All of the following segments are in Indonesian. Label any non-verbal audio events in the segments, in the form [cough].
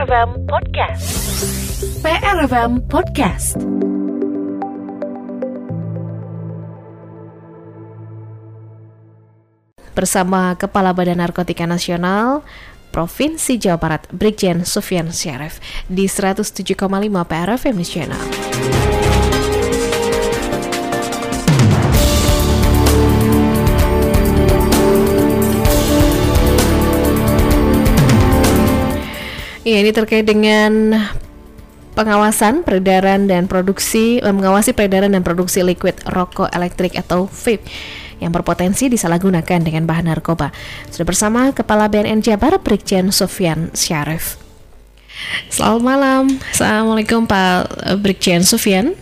PRFM Podcast. PRFM Podcast. Bersama Kepala Badan Narkotika Nasional, Provinsi Jawa Barat, Brigjen Sufyan Syarif di 107,5 PRFM Nasional. Ya, ini terkait dengan pengawasan peredaran dan produksi eh, mengawasi peredaran dan produksi liquid rokok elektrik atau vape yang berpotensi disalahgunakan dengan bahan narkoba. Sudah bersama Kepala BNN Jabar Brigjen Sofyan Syarif. Selamat malam. Assalamualaikum Pak Brigjen Sofyan.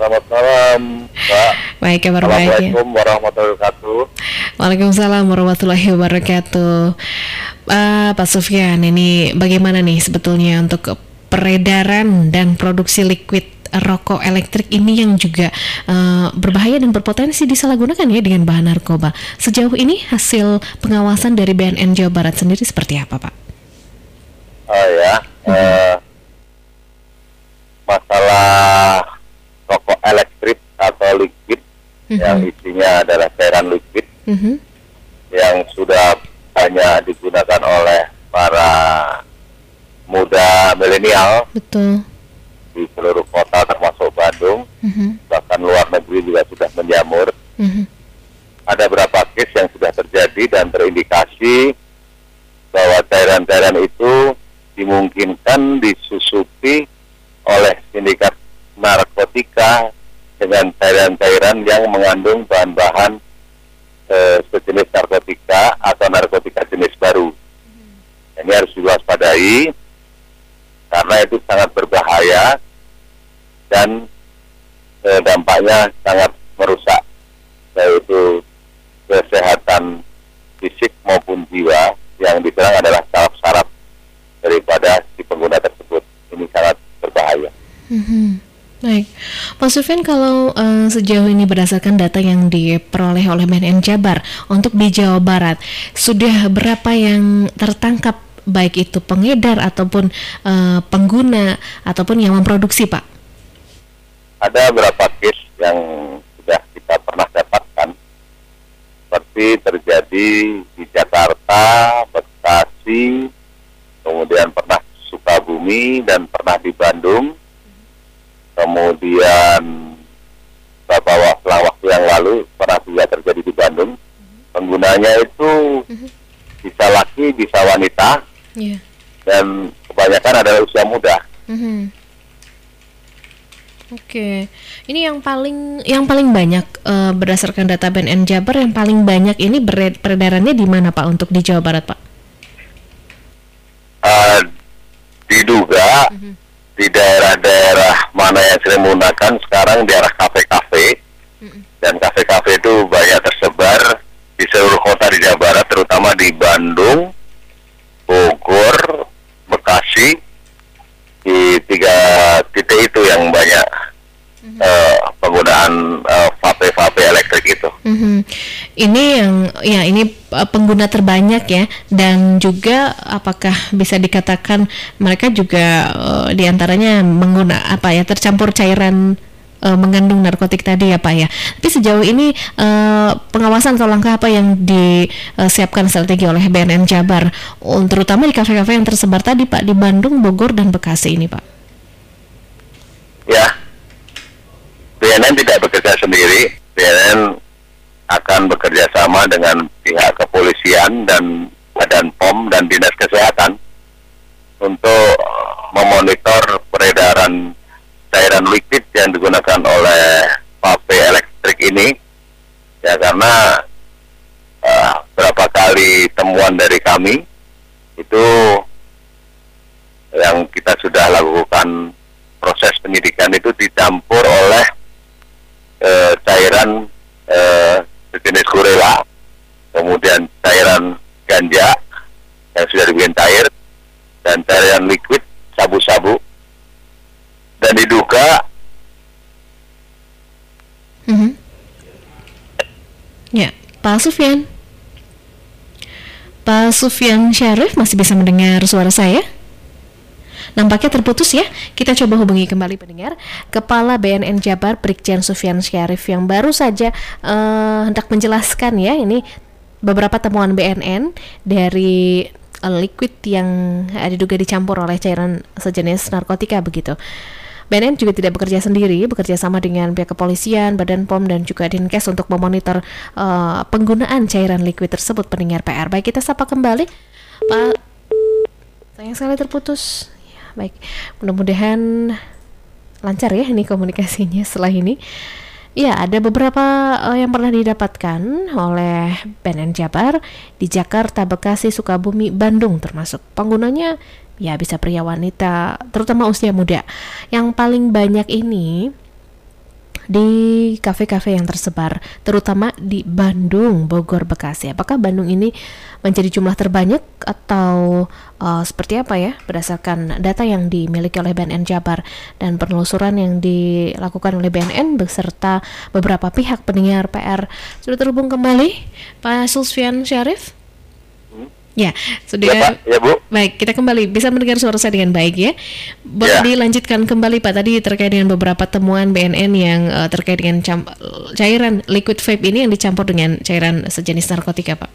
Selamat malam, Pak. Baik, kabar baik. Assalamualaikum warahmatullahi wabarakatuh. Waalaikumsalam warahmatullahi wabarakatuh. Uh, Pak Sufyan, ini bagaimana nih sebetulnya untuk peredaran dan produksi liquid rokok elektrik ini yang juga uh, berbahaya dan berpotensi disalahgunakan ya dengan bahan narkoba. Sejauh ini hasil pengawasan dari BNN Jawa Barat sendiri seperti apa, Pak? Oh ya, uh, uh, adalah cairan liquid mm-hmm. yang sudah banyak digunakan oleh para muda milenial di seluruh kota termasuk Bandung mm-hmm. bahkan luar negeri juga sudah menjamur mm-hmm. ada berapa case yang sudah terjadi dan terindikasi bahwa cairan-cairan itu dimungkinkan disusupi oleh sindikat narkotika dengan cairan-cairan yang mengandung bahan-bahan e, sejenis narkotika atau narkotika jenis baru. Hmm. Ini harus diwaspadai karena itu sangat berbahaya dan e, dampaknya sangat merusak yaitu kesehatan fisik maupun jiwa yang diserang adalah saraf-saraf daripada si pengguna tersebut. Ini sangat berbahaya. Mm -hmm. Baik, Pak Sufyan kalau uh, sejauh ini berdasarkan data yang diperoleh oleh BNN Jabar untuk di Jawa Barat sudah berapa yang tertangkap? Baik itu pengedar ataupun uh, pengguna ataupun yang memproduksi, Pak? Ada beberapa case yang sudah kita pernah dapatkan? Seperti terjadi di Jakarta, Bekasi, kemudian pernah Sukabumi dan pernah di Bandung kemudian beberapa waktu yang lalu pernah juga terjadi di Bandung penggunanya itu bisa laki bisa wanita yeah. dan kebanyakan adalah usia muda. Mm-hmm. Oke, okay. ini yang paling yang paling banyak uh, berdasarkan data BNN Jabar yang paling banyak ini peredarannya di mana Pak untuk di Jawa Barat Pak? Uh, diduga mm-hmm di daerah-daerah mana yang sering menggunakan sekarang di arah kafe-kafe dan kafe-kafe itu banyak tersebar di seluruh kota di Jawa Barat terutama di Bandung, Bogor, Bekasi di tiga titik itu yang banyak mm-hmm. uh, penggunaan uh, vape-vape elektrik itu. Mm-hmm. Ini yang ya ini pengguna terbanyak ya dan juga apakah bisa dikatakan mereka juga uh, di antaranya mengguna apa ya tercampur cairan uh, mengandung narkotik tadi ya Pak ya. Tapi sejauh ini uh, pengawasan atau langkah apa yang disiapkan strategi oleh BNN Jabar, terutama di kafe-kafe yang tersebar tadi Pak di Bandung, Bogor dan Bekasi ini Pak? Ya, BNN tidak bekerja sendiri. BNN akan bekerja sama dengan pihak kepolisian dan Badan POM dan Dinas Kesehatan untuk memonitor peredaran cairan liquid yang digunakan oleh vape elektrik ini. Ya karena uh, berapa kali temuan dari kami itu yang kita sudah lakukan proses penyidikan itu dicampur oleh uh, cairan uh, sejenis gurela, kemudian cairan ganja yang sudah dibikin cair, dan cairan liquid sabu-sabu, dan diduga mm-hmm. ya Pak Sufyan Pak Sufyan Syarif masih bisa mendengar suara saya? Nampaknya terputus ya. Kita coba hubungi kembali pendengar. Kepala BNN Jabar Brigjen Sufyan Syarif yang baru saja uh, hendak menjelaskan ya ini beberapa temuan BNN dari uh, liquid yang diduga dicampur oleh cairan sejenis narkotika begitu. BNN juga tidak bekerja sendiri, bekerja sama dengan pihak kepolisian, Badan POM dan juga Dinkes untuk memonitor uh, penggunaan cairan liquid tersebut pendengar PR. Baik, kita sapa kembali Pak. Sayang sekali terputus. Baik, mudah-mudahan lancar ya ini komunikasinya setelah ini. Ya, ada beberapa uh, yang pernah didapatkan oleh BNN Jabar di Jakarta, Bekasi, Sukabumi, Bandung termasuk. Penggunanya ya bisa pria wanita, terutama usia muda. Yang paling banyak ini di kafe-kafe yang tersebar, terutama di Bandung, Bogor, Bekasi. Apakah Bandung ini menjadi jumlah terbanyak atau uh, seperti apa ya? Berdasarkan data yang dimiliki oleh BNN Jabar dan penelusuran yang dilakukan oleh BNN beserta beberapa pihak pendengar PR. Sudah terhubung kembali Pak Sulfian Syarif? Ya, sudah. Ya, Pak. ya, Bu. Baik, kita kembali bisa mendengar suara saya dengan baik ya. Boleh ya. dilanjutkan kembali Pak tadi terkait dengan beberapa temuan BNN yang uh, terkait dengan cairan liquid vape ini yang dicampur dengan cairan sejenis narkotika, Pak.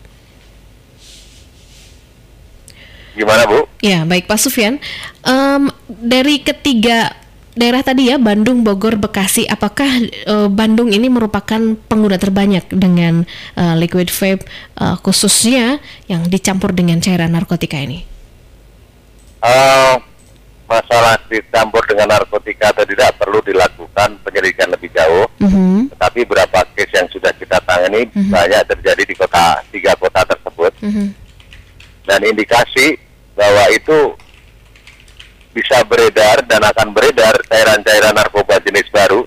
Gimana, Bu? Ya, baik Pak Sufyan. Um, dari ketiga daerah tadi ya Bandung, Bogor, Bekasi, apakah uh, Bandung ini merupakan pengguna terbanyak dengan uh, liquid vape uh, khususnya yang dicampur dengan cairan narkotika ini? Uh, masalah dicampur dengan narkotika atau tidak perlu dilakukan penyelidikan lebih jauh. Uh mhm. -huh. Tetapi berapa case yang sudah kita tangani mhm. -huh. banyak terjadi di kota tiga kota tersebut. Mhm. -huh. Dan indikasi bahwa itu bisa beredar dan akan beredar cairan-cairan narkoba jenis baru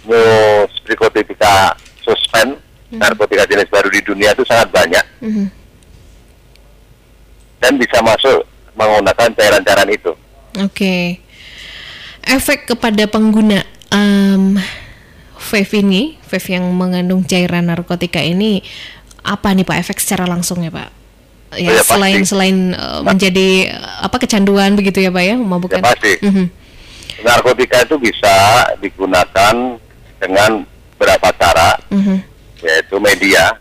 Musprikotika suspen hmm. narkotika jenis baru di dunia itu sangat banyak hmm. dan bisa masuk menggunakan cairan-cairan itu. Oke, okay. efek kepada pengguna um, vape ini, vape yang mengandung cairan narkotika ini apa nih Pak efek secara langsungnya Pak? Ya, ya selain pasti. selain uh, menjadi uh, apa kecanduan begitu ya pak ya memabukkan. Ya, pasti. Mm -hmm. Narkotika itu bisa digunakan dengan berapa cara, mm -hmm. yaitu media.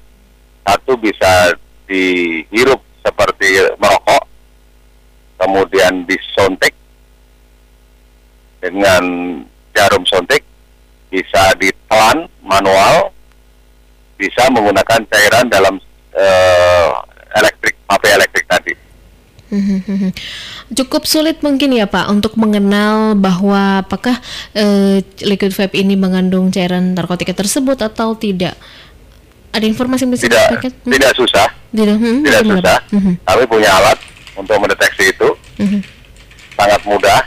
Satu bisa dihirup seperti merokok, kemudian disontek dengan jarum sontek, bisa ditelan manual, bisa menggunakan cairan dalam uh, elektrik HP elektrik tadi. Cukup sulit mungkin ya Pak untuk mengenal bahwa apakah uh, liquid vape ini mengandung cairan narkotika tersebut atau tidak. Ada informasi yang bisa tidak, Hmm? Tidak susah. Tidak, hmm, tidak susah. Hmm. Kami punya alat untuk mendeteksi itu. Hmm. Sangat mudah.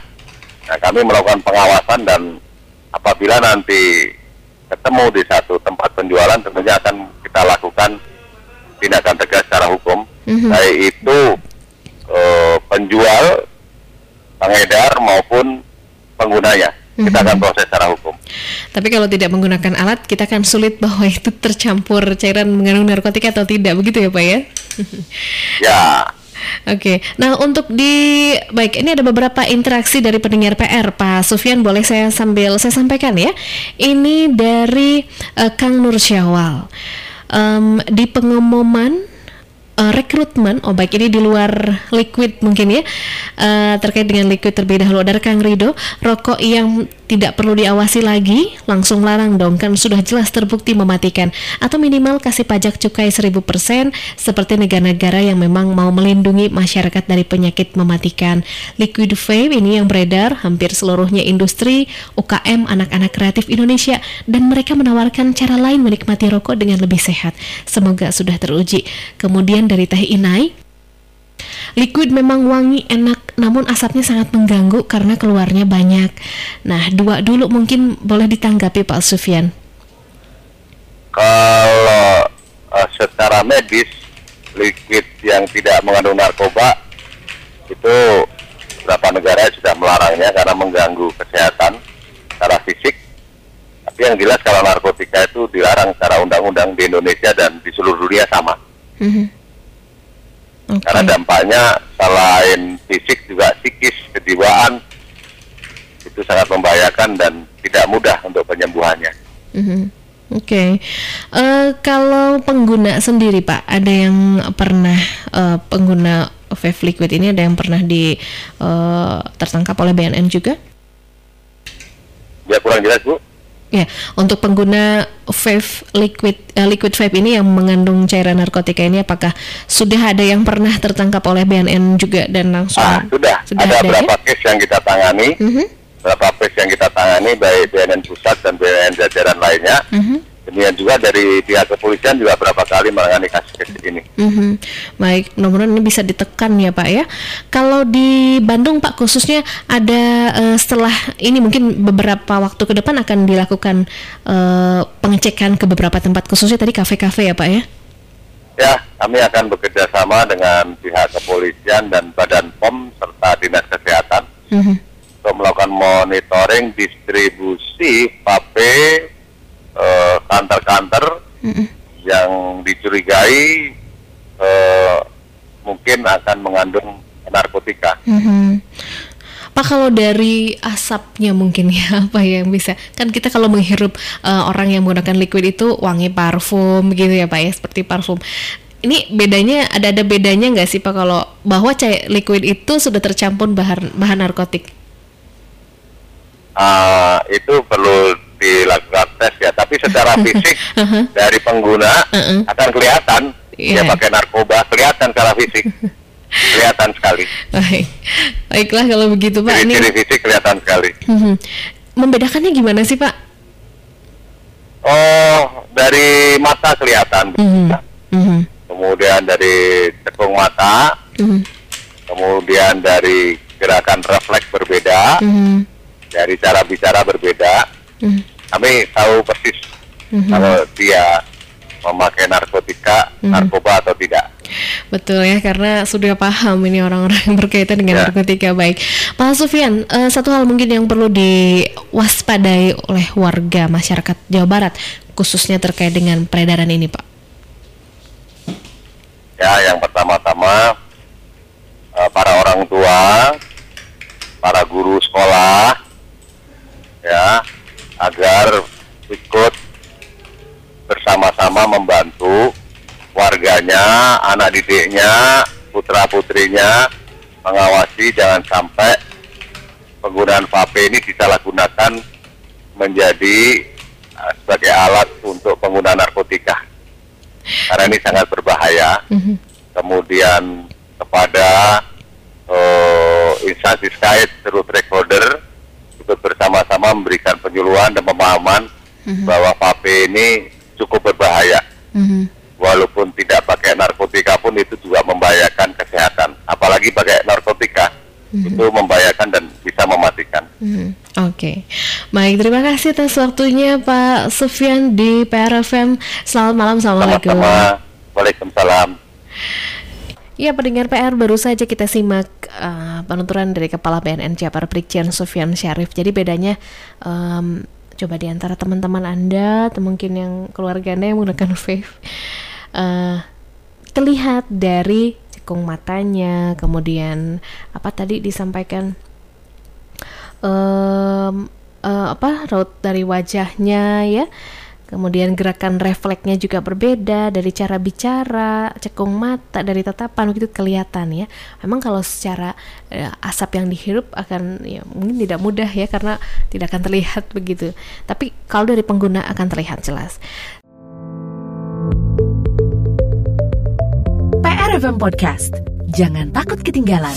Nah, kami melakukan pengawasan dan apabila nanti ketemu di satu tempat penjualan tentunya akan kita lakukan tindakan tegas secara hukum mm-hmm. baik itu uh, penjual, pengedar maupun penggunanya. Mm-hmm. Kita akan proses secara hukum. Tapi kalau tidak menggunakan alat, kita akan sulit bahwa itu tercampur cairan mengandung narkotika atau tidak, begitu ya Pak ya? [laughs] ya. Oke, okay. nah untuk di baik ini ada beberapa interaksi dari pendengar PR Pak Sufyan boleh saya sambil saya sampaikan ya. Ini dari uh, Kang Nur Syawal um, di pengumuman uh, rekrutmen, oh baik ini di luar liquid mungkin ya, uh, terkait dengan liquid terlebih dahulu dari Kang Rido, rokok yang tidak perlu diawasi lagi, langsung larang dong kan sudah jelas terbukti mematikan atau minimal kasih pajak cukai 1000% seperti negara-negara yang memang mau melindungi masyarakat dari penyakit mematikan. Liquid vape ini yang beredar hampir seluruhnya industri, UKM, anak-anak kreatif Indonesia dan mereka menawarkan cara lain menikmati rokok dengan lebih sehat. Semoga sudah teruji. Kemudian dari teh inai Liquid memang wangi, enak, namun asapnya sangat mengganggu karena keluarnya banyak. Nah, dua dulu mungkin boleh ditanggapi Pak Sufyan. Kalau uh, secara medis, liquid yang tidak mengandung narkoba itu beberapa negara sudah melarangnya karena mengganggu kesehatan secara fisik. Tapi yang jelas kalau narkotika itu dilarang secara undang-undang di Indonesia dan di seluruh dunia sama. Mm -hmm. Okay. Karena dampaknya selain fisik juga psikis, kejiwaan itu sangat membahayakan dan tidak mudah untuk penyembuhannya. Mm-hmm. Oke, okay. uh, eh, kalau pengguna sendiri Pak, ada yang pernah uh, pengguna vape liquid ini ada yang pernah di uh, tertangkap oleh BNN juga? Ya kurang jelas Bu. Ya, untuk pengguna vape liquid uh, liquid vape ini yang mengandung cairan narkotika ini apakah sudah ada yang pernah tertangkap oleh BNN juga dan langsung? Ah, sudah. sudah ada, ada beberapa ya? case yang kita tangani. Mm -hmm. Beberapa case yang kita tangani baik BNN pusat dan BNN jajaran lainnya. Mm -hmm Demikian juga dari pihak kepolisian juga berapa kali menangani kasus ini. Mm-hmm. Baik, mudah-mudahan ini bisa ditekan ya Pak ya. Kalau di Bandung Pak khususnya ada uh, setelah ini mungkin beberapa waktu ke depan akan dilakukan uh, pengecekan ke beberapa tempat khususnya tadi kafe-kafe ya Pak ya. Ya, kami akan bekerja sama dengan pihak kepolisian dan Badan POM serta Dinas Kesehatan mm-hmm. untuk melakukan monitoring distribusi vape uh, kantor-kantor mm-hmm. yang dicurigai uh, mungkin akan mengandung narkotika. Mm-hmm. Pak kalau dari asapnya mungkin ya [laughs] apa yang bisa kan kita kalau menghirup uh, orang yang menggunakan liquid itu wangi parfum gitu ya Pak ya seperti parfum. Ini bedanya ada ada bedanya nggak sih Pak kalau bahwa cair liquid itu sudah tercampur bahan bahan narkotik? Uh, itu perlu dilakukan tes ya. Tapi secara [laughs] fisik uh-huh. dari pengguna uh-uh. akan kelihatan yeah. dia pakai narkoba kelihatan secara fisik. [laughs] Kelihatan sekali. Baik. Baiklah kalau begitu pak. Ciri, ini fisik kelihatan sekali. Uh-huh. membedakannya gimana sih pak? Oh dari mata kelihatan. Uh-huh. Uh-huh. kemudian dari cekung mata. Kemudian dari gerakan refleks berbeda. Dari cara bicara berbeda uh-huh kami tahu persis mm-hmm. kalau dia memakai narkotika, mm-hmm. narkoba atau tidak. Betul ya, karena sudah paham ini orang-orang yang berkaitan dengan ya. narkotika. Baik, Pak Sufyan, uh, satu hal mungkin yang perlu diwaspadai oleh warga masyarakat Jawa Barat, khususnya terkait dengan peredaran ini, Pak. Ya, yang pertama-tama uh, para orang tua, para guru sekolah, agar ikut bersama-sama membantu warganya, anak didiknya, putra-putrinya mengawasi jangan sampai penggunaan vape ini disalahgunakan menjadi uh, sebagai alat untuk penggunaan narkotika. Karena ini sangat berbahaya. Mm-hmm. Kemudian kepada uh, instansi terkait terus recorder bersama-sama memberikan penyuluhan dan pemahaman mm-hmm. bahwa vape ini cukup berbahaya. Mm-hmm. Walaupun tidak pakai narkotika pun itu juga membahayakan kesehatan. Apalagi pakai narkotika mm-hmm. itu membahayakan dan bisa mematikan. Mm-hmm. Oke, okay. baik terima kasih atas waktunya Pak Sufyan di PRFM. Selamat malam, assalamualaikum. Sama-sama. Waalaikumsalam. Ya, pendengar PR baru saja kita simak uh, penuturan dari Kepala BNN Jabar Brigjen Sofyan Syarif. Jadi bedanya um, coba di antara teman-teman Anda atau mungkin yang keluarga Anda yang menggunakan [laughs] vape uh, terlihat dari cekung matanya, kemudian apa tadi disampaikan um, uh, apa raut dari wajahnya ya Kemudian gerakan refleksnya juga berbeda dari cara bicara, cekung mata, dari tatapan begitu kelihatan ya. Memang kalau secara ya, asap yang dihirup akan ya mungkin tidak mudah ya karena tidak akan terlihat [laughs] begitu. Tapi kalau dari pengguna akan terlihat jelas. PRFM Podcast. Jangan takut ketinggalan.